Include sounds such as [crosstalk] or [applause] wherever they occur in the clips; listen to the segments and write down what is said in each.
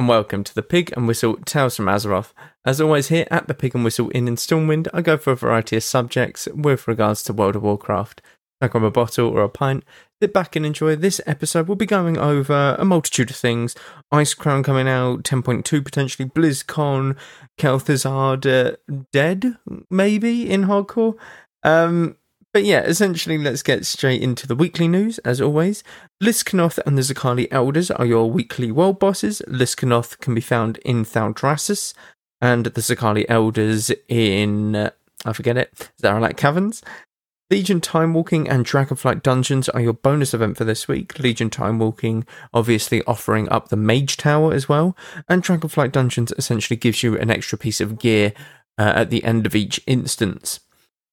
And welcome to the Pig and Whistle Tales from Azeroth. As always, here at the Pig and Whistle Inn in Stormwind, I go for a variety of subjects with regards to World of Warcraft. I grab a bottle or a pint, sit back and enjoy. This episode, we'll be going over a multitude of things Icecrown coming out, 10.2 potentially, BlizzCon, Kel'Thuzad uh, dead, maybe in hardcore. Um, but yeah, essentially, let's get straight into the weekly news, as always. Liskanoth and the Zaqali Elders are your weekly world bosses. Liskanoth can be found in Thaldraszus, and the Zaqali Elders in, uh, I forget it, Zaralek Caverns. Legion Timewalking and Dragonflight Dungeons are your bonus event for this week. Legion Timewalking obviously offering up the Mage Tower as well, and Dragonflight Dungeons essentially gives you an extra piece of gear uh, at the end of each instance.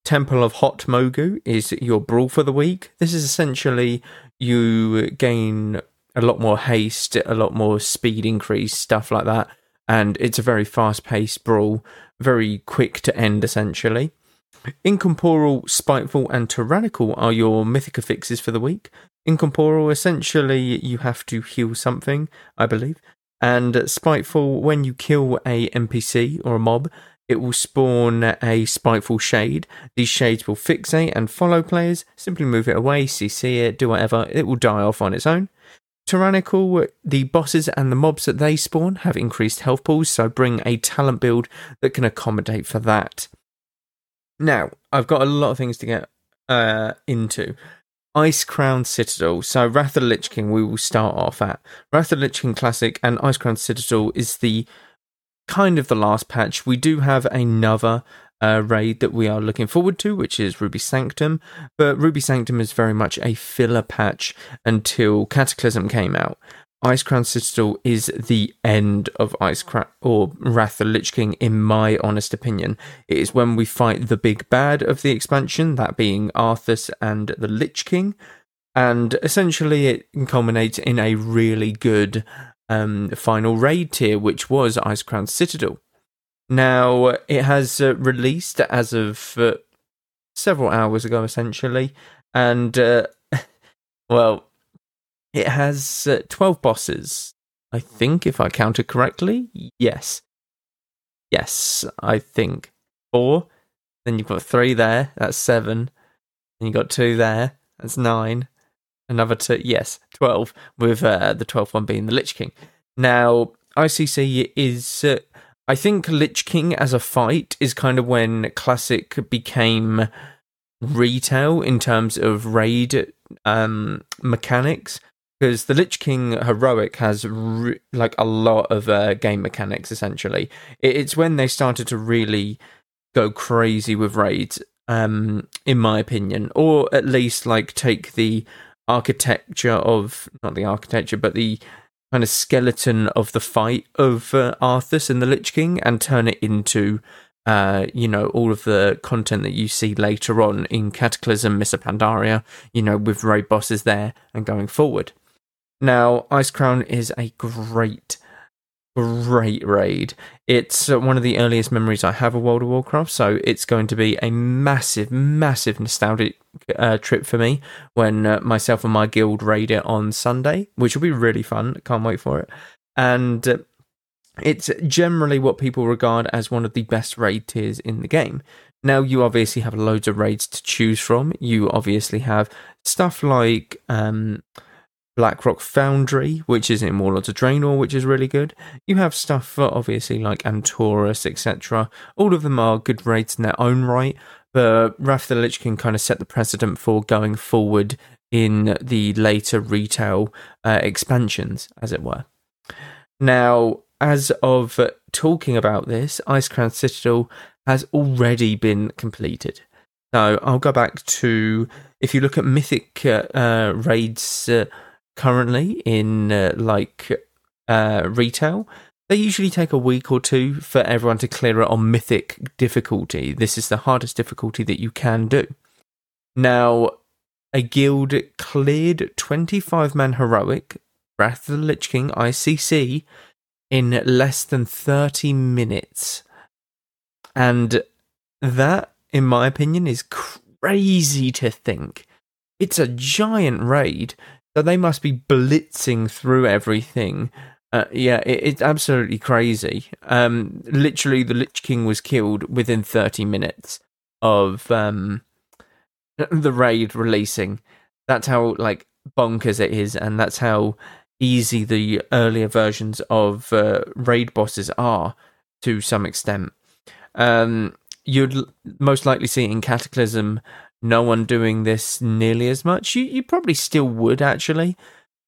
Temple of Hotmogu is your brawl for the week. This is essentially you gain a lot more haste, a lot more speed increase, stuff like that. And it's a very fast paced brawl, very quick to end essentially. Incorporeal, Spiteful, and Tyrannical are your mythic affixes for the week. Incorporeal, essentially, you have to heal something, I believe. And Spiteful, when you kill a NPC or a mob, it will spawn a spiteful shade. These shades will fixate and follow players. Simply move it away, CC it, do whatever. It will die off on its own. Tyrannical, the bosses and the mobs that they spawn have increased health pools, so bring a talent build that can accommodate for that. Now, I've got a lot of things to get uh, into. Icecrown Citadel. So, Wrath of the Lich King, we will start off at. Wrath of the Lich King Classic and Icecrown Citadel is the kind of the last patch. We do have another uh, raid that we are looking forward to, which is Ruby Sanctum. But Ruby Sanctum is very much a filler patch until Cataclysm came out. Icecrown Citadel is the end of Ice Icecrown or Wrath the Lich King, in my honest opinion. It is when we fight the big bad of the expansion, that being Arthas and the Lich King. And essentially, it culminates in a really good um, final raid tier, which was Icecrown Citadel. Now, it has uh, released as of uh, several hours ago, essentially, and uh, [laughs] well, it has uh, 12 bosses. I think, if I counted correctly. Yes. Yes, I think. Four. Then you've got three there. That's seven. Then you've got two there. That's nine another two, yes, 12, with uh, the 12th one being the Lich King. Now, ICC is, uh, I think Lich King as a fight is kind of when Classic became retail in terms of raid um, mechanics. Because the Lich King heroic has re- like a lot of uh, game mechanics. Essentially, it's when they started to really go crazy with raids, um, in my opinion, or at least like take the architecture of not the architecture, but the kind of skeleton of the fight of uh, Arthas and the Lich King and turn it into uh, you know, all of the content that you see later on in Cataclysm, Mists of Pandaria, you know, with raid bosses there and going forward. Now, Icecrown is a great great raid. It's uh, one of the earliest memories I have of World of Warcraft, so it's going to be a massive, massive nostalgic uh, trip for me when uh, myself and my guild raid it on Sunday, which will be really fun. Can't wait for it. And uh, it's generally what people regard as one of the best raid tiers in the game. Now, you obviously have loads of raids to choose from. You obviously have stuff like. Um, Blackrock Foundry, which is in Warlords of Draenor, which is really good. You have stuff for obviously like Antorus, etc. All of them are good raids in their own right, but Wrath the Lich King kind of set the precedent for going forward in the later retail uh, expansions, as it were. Now, as of talking about this, Icecrown Citadel has already been completed. So I'll go back to if you look at Mythic uh, uh, raids. Currently in uh, like uh, retail, they usually take a week or two for everyone to clear it on mythic difficulty. This is the hardest difficulty that you can do. Now, a guild cleared 25 man heroic, Wrath of the Lich King ICC, in less than 30 minutes. And that, in my opinion, is crazy to think. It's a giant raid so they must be blitzing through everything Uh, yeah, it, it's absolutely crazy. Um, literally, the Lich King was killed within 30 minutes of um, [laughs] the raid releasing. That's how like bonkers it is, and that's how easy the earlier versions of uh, raid bosses are to some extent. Um, you'd most likely see in Cataclysm no one doing this nearly as much. You you probably still would actually.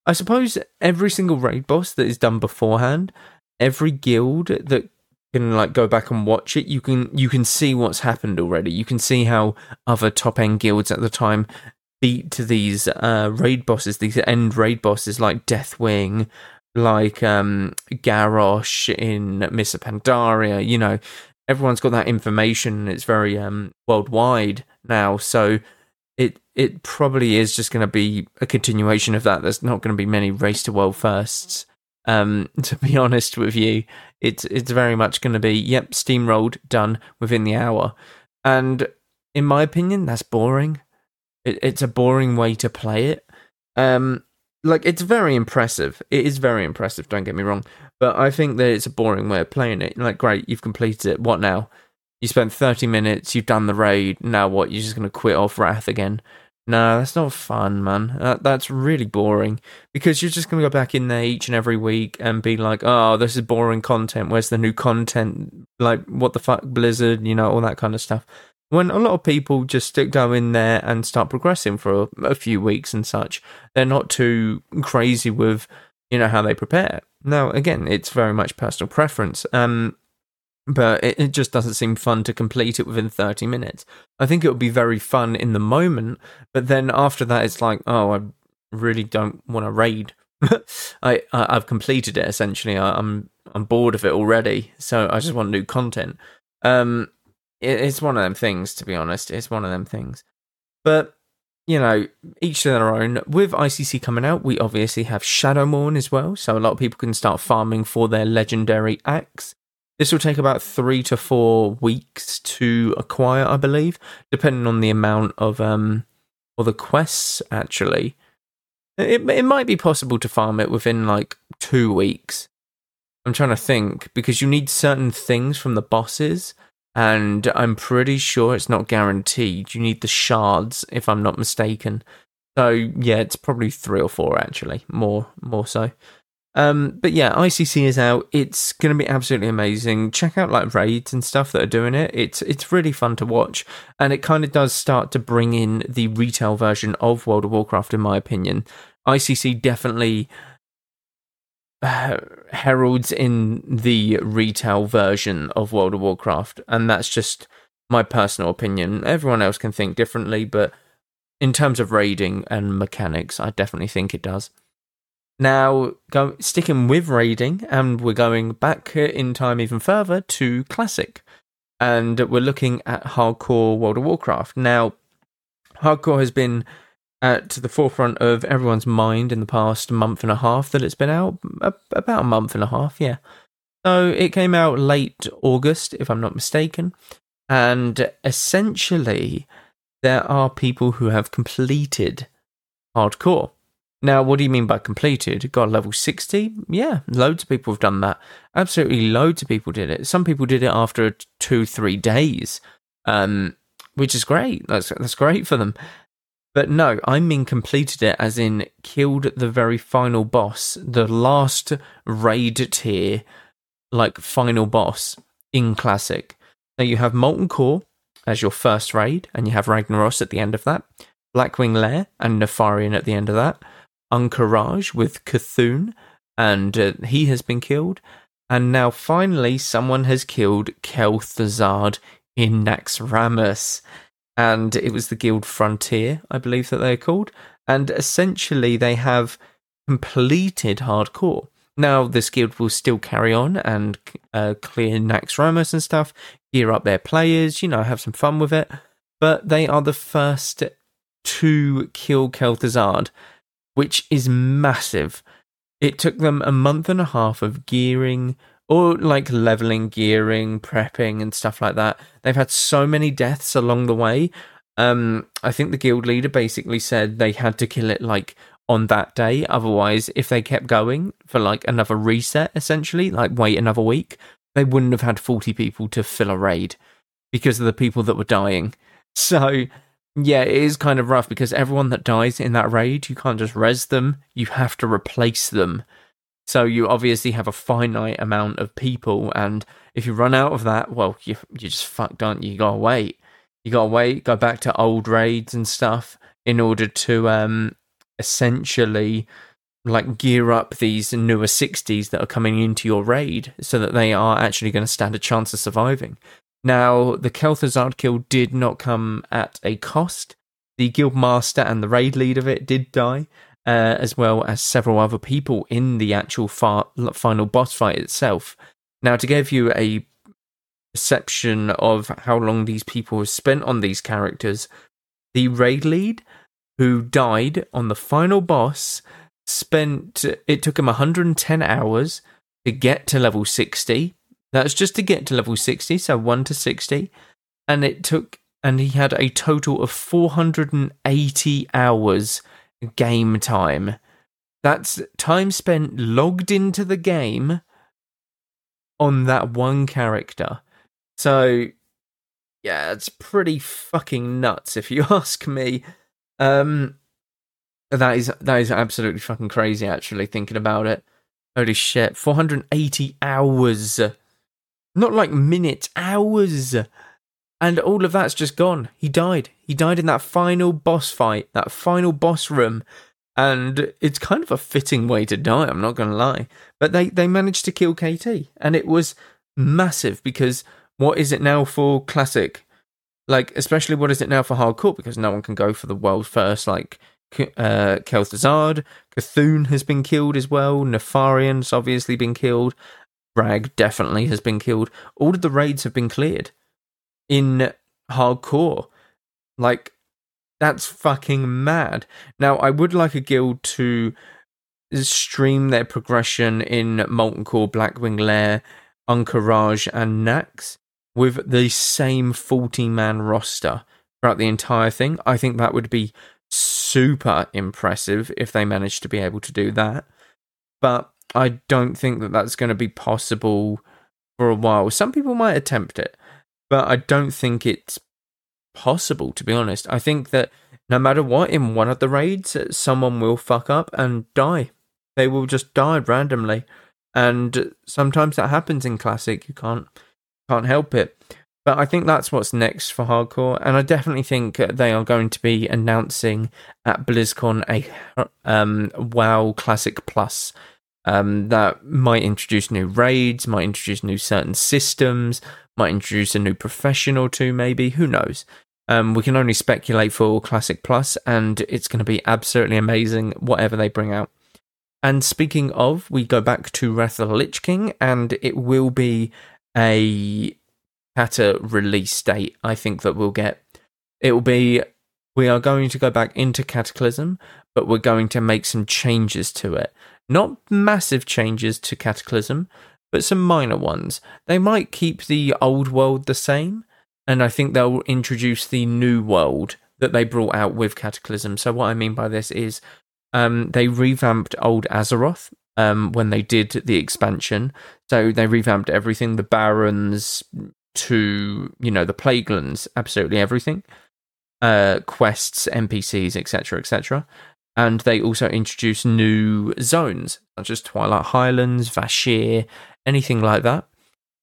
I suppose every single raid boss that is done beforehand, every guild that can like go back and watch it, you can you can see what's happened already. You can see how other top end guilds at the time beat these uh, raid bosses, these end raid bosses like Deathwing, like um, Garrosh in Mists of Pandaria. You know, everyone's got that information. It's very um, worldwide now, so it it probably is just going to be a continuation of that. There's not going to be many race to world firsts. Um, [laughs] to be honest with you, it's it's very much going to be yep, steamrolled, done within the hour, and in my opinion, that's boring. It, it's a boring way to play it. Um, like it's very impressive. It is very impressive. Don't get me wrong, but I think that it's a boring way of playing it. Like, great, you've completed it. What now? You spent thirty minutes. You've done the raid. Now what? You're just gonna quit off Wrath again? No, that's not fun, man. That, that's really boring because you're just gonna go back in there each and every week and be like, "Oh, this is boring content. Where's the new content? Like, what the fuck, Blizzard? You know, all that kind of stuff." when a lot of people just go in there and start progressing for a, a, few weeks and such, they're not too crazy with you know how they prepare. Now, again, it's very much personal preference. Um, but it, it just doesn't seem fun to complete it within 30 minutes. I think it would be very fun in the moment, but then after that, it's like, oh, I really don't want to raid. [laughs] I, I have completed it essentially. I, I'm I'm bored of it already, so I just want new content. Um, it's one of them things, to be honest. It's one of them things. But, you know, each to their own. With ICC coming out, we obviously have Shadowmourne as well. So a lot of people can start farming for their legendary axe. This will take about three to four weeks to acquire, I believe, depending on the amount of, um, or the quests, actually. It, it might be possible to farm it within like two weeks. I'm trying to think because you need certain things from the bosses and I'm pretty sure it's not guaranteed. You need the shards, if I'm not mistaken. So yeah, it's probably three or four actually, more more so. Um, but yeah, ICC is out. It's going to be absolutely amazing. Check out like raids and stuff that are doing it. It's it's really fun to watch, and it kind of does start to bring in the retail version of World of Warcraft, in my opinion. ICC definitely heralds in the retail version of World of Warcraft, and that's just my personal opinion. Everyone else can think differently, but in terms of raiding and mechanics, I definitely think it does. Now, go, sticking with raiding, and we're going back in time even further to Classic, and we're looking at hardcore World of Warcraft. Now, hardcore has been at the forefront of everyone's mind in the past month and a half that it's been out. About a month and a half, yeah. So it came out late August, if I'm not mistaken. And essentially, there are people who have completed hardcore. Now, what do you mean by completed? Got level 60? Yeah, loads of people have done that. Absolutely loads of people did it. Some people did it after two, three days, um, which is great. That's, that's great for them. But no, I mean completed it as in killed the very final boss, the last raid tier, like final boss in Classic. Now you have Molten Core as your first raid, and you have Ragnaros at the end of that, Blackwing Lair and Nefarian at the end of that, Ahn'Qiraj with C'Thun, and uh, he has been killed. And now finally, someone has killed Kel'Thuzad in Naxxramas and it was the Guild Frontier, I believe that they're called. And essentially, they have completed hardcore. Now, this guild will still carry on and uh, clear Naxxramas and stuff, gear up their players, you know, have some fun with it. But they are the first to kill Kel'Thuzad, which is massive. It took them a month and a half of gearing, or like leveling, gearing, prepping, and stuff like that. They've had so many deaths along the way. Um, I think the guild leader basically said they had to kill it like on that day. Otherwise, if they kept going for like another reset, essentially, like wait another week, they wouldn't have had 40 people to fill a raid because of the people that were dying. [laughs] So, yeah, it is kind of rough because everyone that dies in that raid, you can't just res them, you have to replace them. So you obviously have a finite amount of people, and if you run out of that, well, you you just fucked, aren't you? You gotta wait. You gotta wait, go back to old raids and stuff in order to um essentially like gear up these newer 60s that are coming into your raid so that they are actually going to stand a chance of surviving. Now, the Kel'Thuzad kill did not come at a cost. The guild master and the raid lead of it did die, uh, as well as several other people in the actual far- final boss fight itself. Now, to give you a perception of how long these people have spent on these characters, the raid lead who died on the final boss spent it took him 110 hours to get to level 60 that's just to get to level 60 so 1 to 60 and it took and he had a total of 480 hours game time. That's time spent logged into the game on that one character. So yeah it's pretty fucking nuts if you [laughs] ask me. Um, that is that is absolutely fucking crazy. Actually, thinking about it, holy shit, 480 hours, not like minutes, hours, and all of that's just gone. He died. He died in that final boss fight, that final boss room, and it's kind of a fitting way to die. I'm not gonna lie, but they they managed to kill KT, and it was massive because what is it now for classic? like especially what is it now for hardcore because no one can go for the world first like uh Kel'Thuzad, has been killed as well, Nefarian's obviously been killed, Bragg definitely has been killed. All of the raids have been cleared in hardcore. Like that's fucking mad. Now I would like a guild to stream their progression in Molten Core, Blackwing Lair, Ahn'Qiraj, and Naxx with the same 40 man roster throughout the entire thing. I think that would be super impressive if they managed to be able to do that. But I don't think that that's going to be possible for a while. Some people might attempt it, but I don't think it's possible, to be honest. I think that no matter what, in one of the raids, someone will fuck up and die. They will just die randomly. And sometimes that happens in Classic. You can't can't help it. But I think that's what's next for hardcore, and I definitely think they are going to be announcing at BlizzCon a um, WoW Classic Plus um, that might introduce new raids, might introduce new certain systems, might introduce a new profession or two, maybe. Who knows? Um, we can only speculate for Classic Plus, and it's going to be absolutely amazing whatever they bring out. And speaking of, we go back to Wrath of the Lich King, and it will be a Cata release date, I think that we'll get. It will be we are going to go back into Cataclysm, but we're going to make some changes to it. Not massive changes to Cataclysm, but some minor ones. They might keep the old world the same, and I think they'll introduce the new world that they brought out with Cataclysm. So what I mean by this is um, they revamped old Azeroth um, when they did the expansion. So they revamped everything the Barrens to, you know, the Plaguelands, absolutely everything. Uh, quests, NPCs, etc., etc. And they also introduce new zones, such as Twilight Highlands, Vashj'ir, anything like that.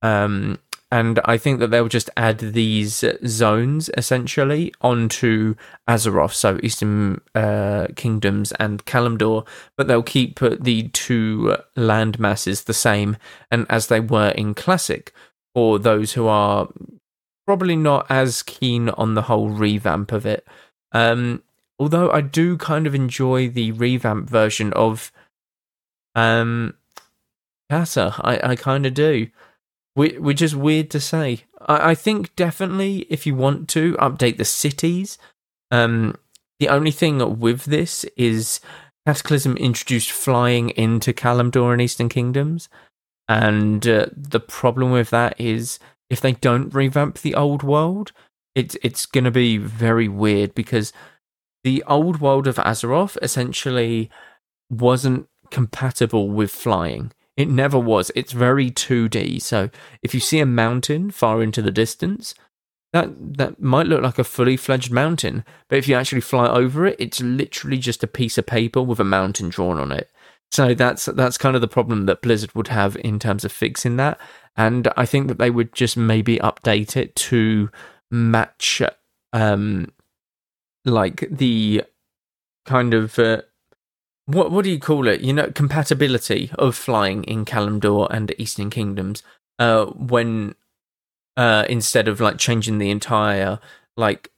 Um, and I think that they'll just add these zones essentially onto Azeroth, so Eastern uh, Kingdoms and Kalimdor, but they'll keep the two land masses the same and as they were in Classic. For those who are probably not as keen on the whole revamp of it, um, although I do kind of enjoy the revamp version of um, Cata, I, I kind of do which is weird to say. I, I think definitely if you want to update the cities, um, the only thing with this is Cataclysm introduced flying into Kalimdor and Eastern Kingdoms, and uh, the problem with that is if they don't revamp the old world, it's it's going to be very weird because the old world of Azeroth essentially wasn't compatible with flying. It never was. It's very 2D. So if you see a mountain far into the distance, that that might look like a fully fledged mountain, but if you actually fly over it, it's literally just a piece of paper with a mountain drawn on it. So that's that's kind of the problem that Blizzard would have in terms of fixing that, and I think that they would just maybe update it to match, um, like the kind of uh, what what do you call it? You know, compatibility of flying in Kalimdor and Eastern Kingdoms. Uh, when uh, instead of like changing the entire like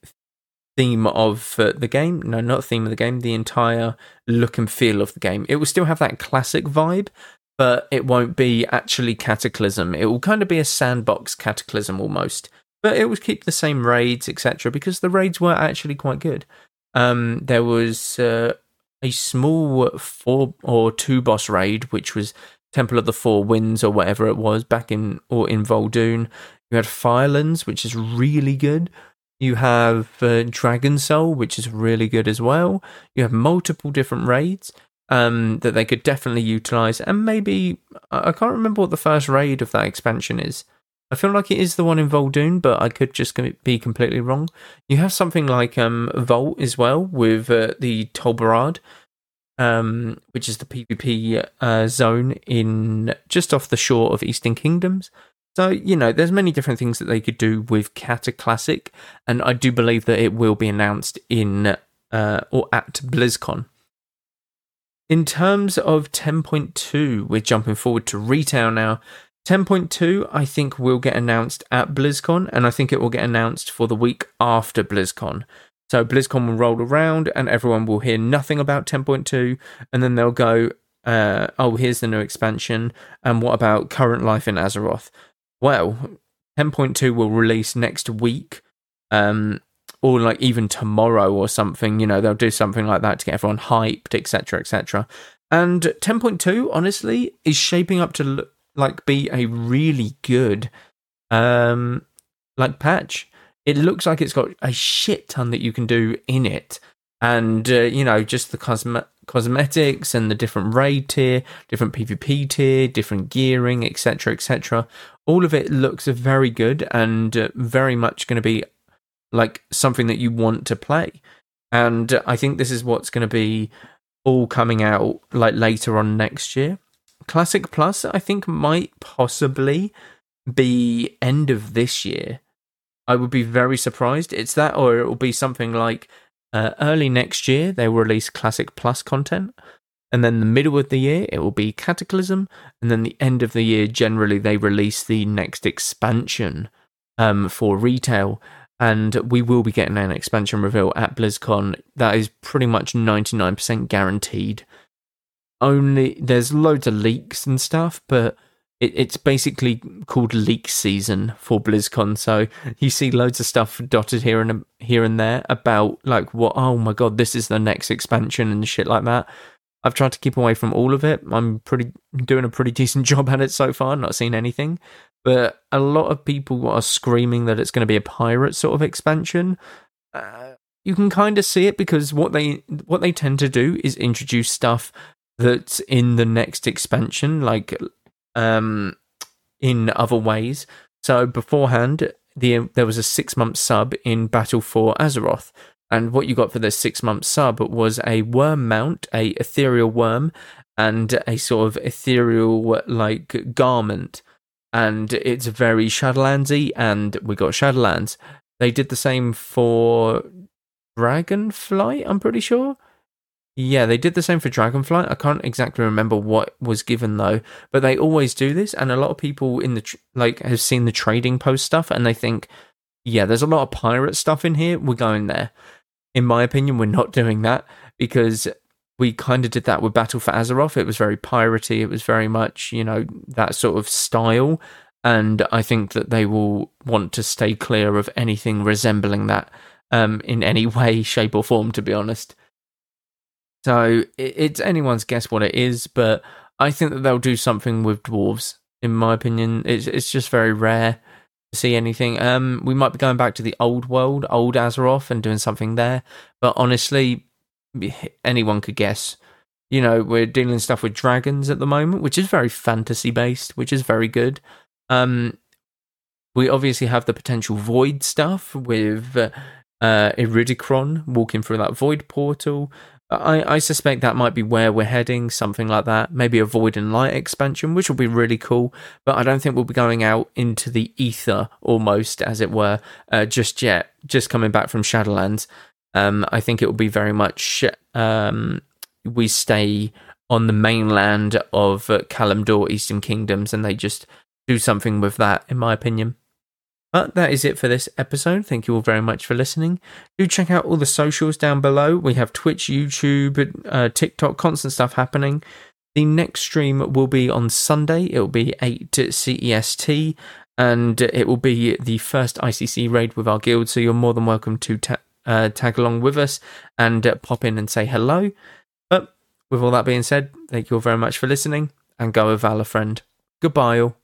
theme of uh, the game, no, not theme of the game, the entire look and feel of the game. It will still have that classic vibe, but it won't be actually Cataclysm. It will kind of be a sandbox Cataclysm almost, but it will keep the same raids, etc. Because the raids were actually quite good. Um, there was uh, a small four or two boss raid, which was Temple of the Four Winds or whatever it was back in or in Vol'dun. You had Firelands, which is really good. You have uh, Dragon Soul, which is really good as well. You have multiple different raids um, that they could definitely utilize, and maybe I can't remember what the first raid of that expansion is. I feel like it is the one in Vol'dun, but I could just be completely wrong. You have something like um, Vault as well with uh, the Tol Barad, um, which is the PvP uh, zone in just off the shore of Eastern Kingdoms. So you know, there's many different things that they could do with Cataclassic, and I do believe that it will be announced in uh, or at BlizzCon. In terms of 10.2, we're jumping forward to retail now. 10.2, I think, will get announced at BlizzCon, and I think it will get announced for the week after BlizzCon. So BlizzCon will roll around, and everyone will hear nothing about 10.2, and then they'll go, uh, "Oh, here's the new expansion." And what about current life in Azeroth? Well, 10.2 will release next week, um, or like even tomorrow or something. You know, they'll do something like that to get everyone hyped, etc., etc. And 10.2, honestly, is shaping up to look like be a really good um like patch. It looks like it's got a shit ton that you can do in it, and uh, you know just the cosme- cosmetics and the different raid tier, different PvP tier, different gearing, etc., etc. All of it looks very good and uh, very much going to be like something that you want to play. And I think this is what's going to be all coming out like later on next year. Classic Plus, I think, might possibly be end of this year. I would be very surprised. It's that, or it will be something like uh, early next year, they will release Classic Plus content. And then the middle of the year, it will be Cataclysm. And then the end of the year, generally, they release the next expansion um, for retail. And we will be getting an expansion reveal at BlizzCon. That is pretty much 99% guaranteed only there's loads of leaks and stuff, but it, it's basically called leak season for BlizzCon. So you see loads of stuff dotted here and here and there about like what oh my god, this is the next expansion and shit like that. I've tried to keep away from all of it. I'm pretty doing a pretty [laughs] decent job at it so far. Not seen anything, but a lot of people are screaming that it's going to be a pirate sort of expansion. Uh, you can kind of see it because what they what they tend to do is introduce stuff that's in the next expansion, like um, in other ways. So beforehand, the there was a six month sub in Battle for Azeroth, and what you got for the six month sub was a worm mount, a ethereal worm, and a sort of ethereal like garment, and it's very Shadowlandsy, and we got Shadowlands. They did the same for Dragonflight, I'm pretty sure. Yeah, they did the same for Dragonflight. I can't exactly remember what was given though, but they always do this, and a lot of people in the tr- like have seen the trading post stuff, and they think, yeah, there's a lot of pirate stuff in here. We're going there. In my opinion, we're not [laughs] doing that because we kind of did that with Battle for Azeroth. It was very piratey. It was very much you know that sort of style, and I think that they will want to stay clear of anything resembling that um, in any [laughs] way, shape, or form. To be honest. So it's anyone's guess what it is, but I think that they'll do something with dwarves. In my opinion, it's it's just very rare. To see anything. Um, we might be going back to the old world, old Azeroth, and doing something there. But honestly, anyone could guess. You know, we're dealing stuff with dragons at the moment, which is very fantasy based, which is very good. Um, we obviously have the potential void stuff with uh, Iridikron walking through that void portal. I, I suspect that might be where we're heading, something like that. Maybe a Void and Light expansion, which will be really cool. But I don't think we'll be going out into the ether, almost as it were, uh, just yet. Just coming back from Shadowlands, um, I think it will be very much um, we stay on the mainland of uh, Kalimdor, Eastern Kingdoms, and they just do something with that, in my opinion. But that is it for this episode. Thank you all very much for listening. Do check out all the socials down below. We have Twitch, YouTube, uh, TikTok, constant stuff happening. The next stream will be on Sunday. It will be 8 CEST, and it will be the first ICC raid with our guild. So you're more than welcome to ta- uh, tag along with us and uh, pop in and say hello. But with all that being said, thank you all very much for listening, and go with Valor, friend. Goodbye, all.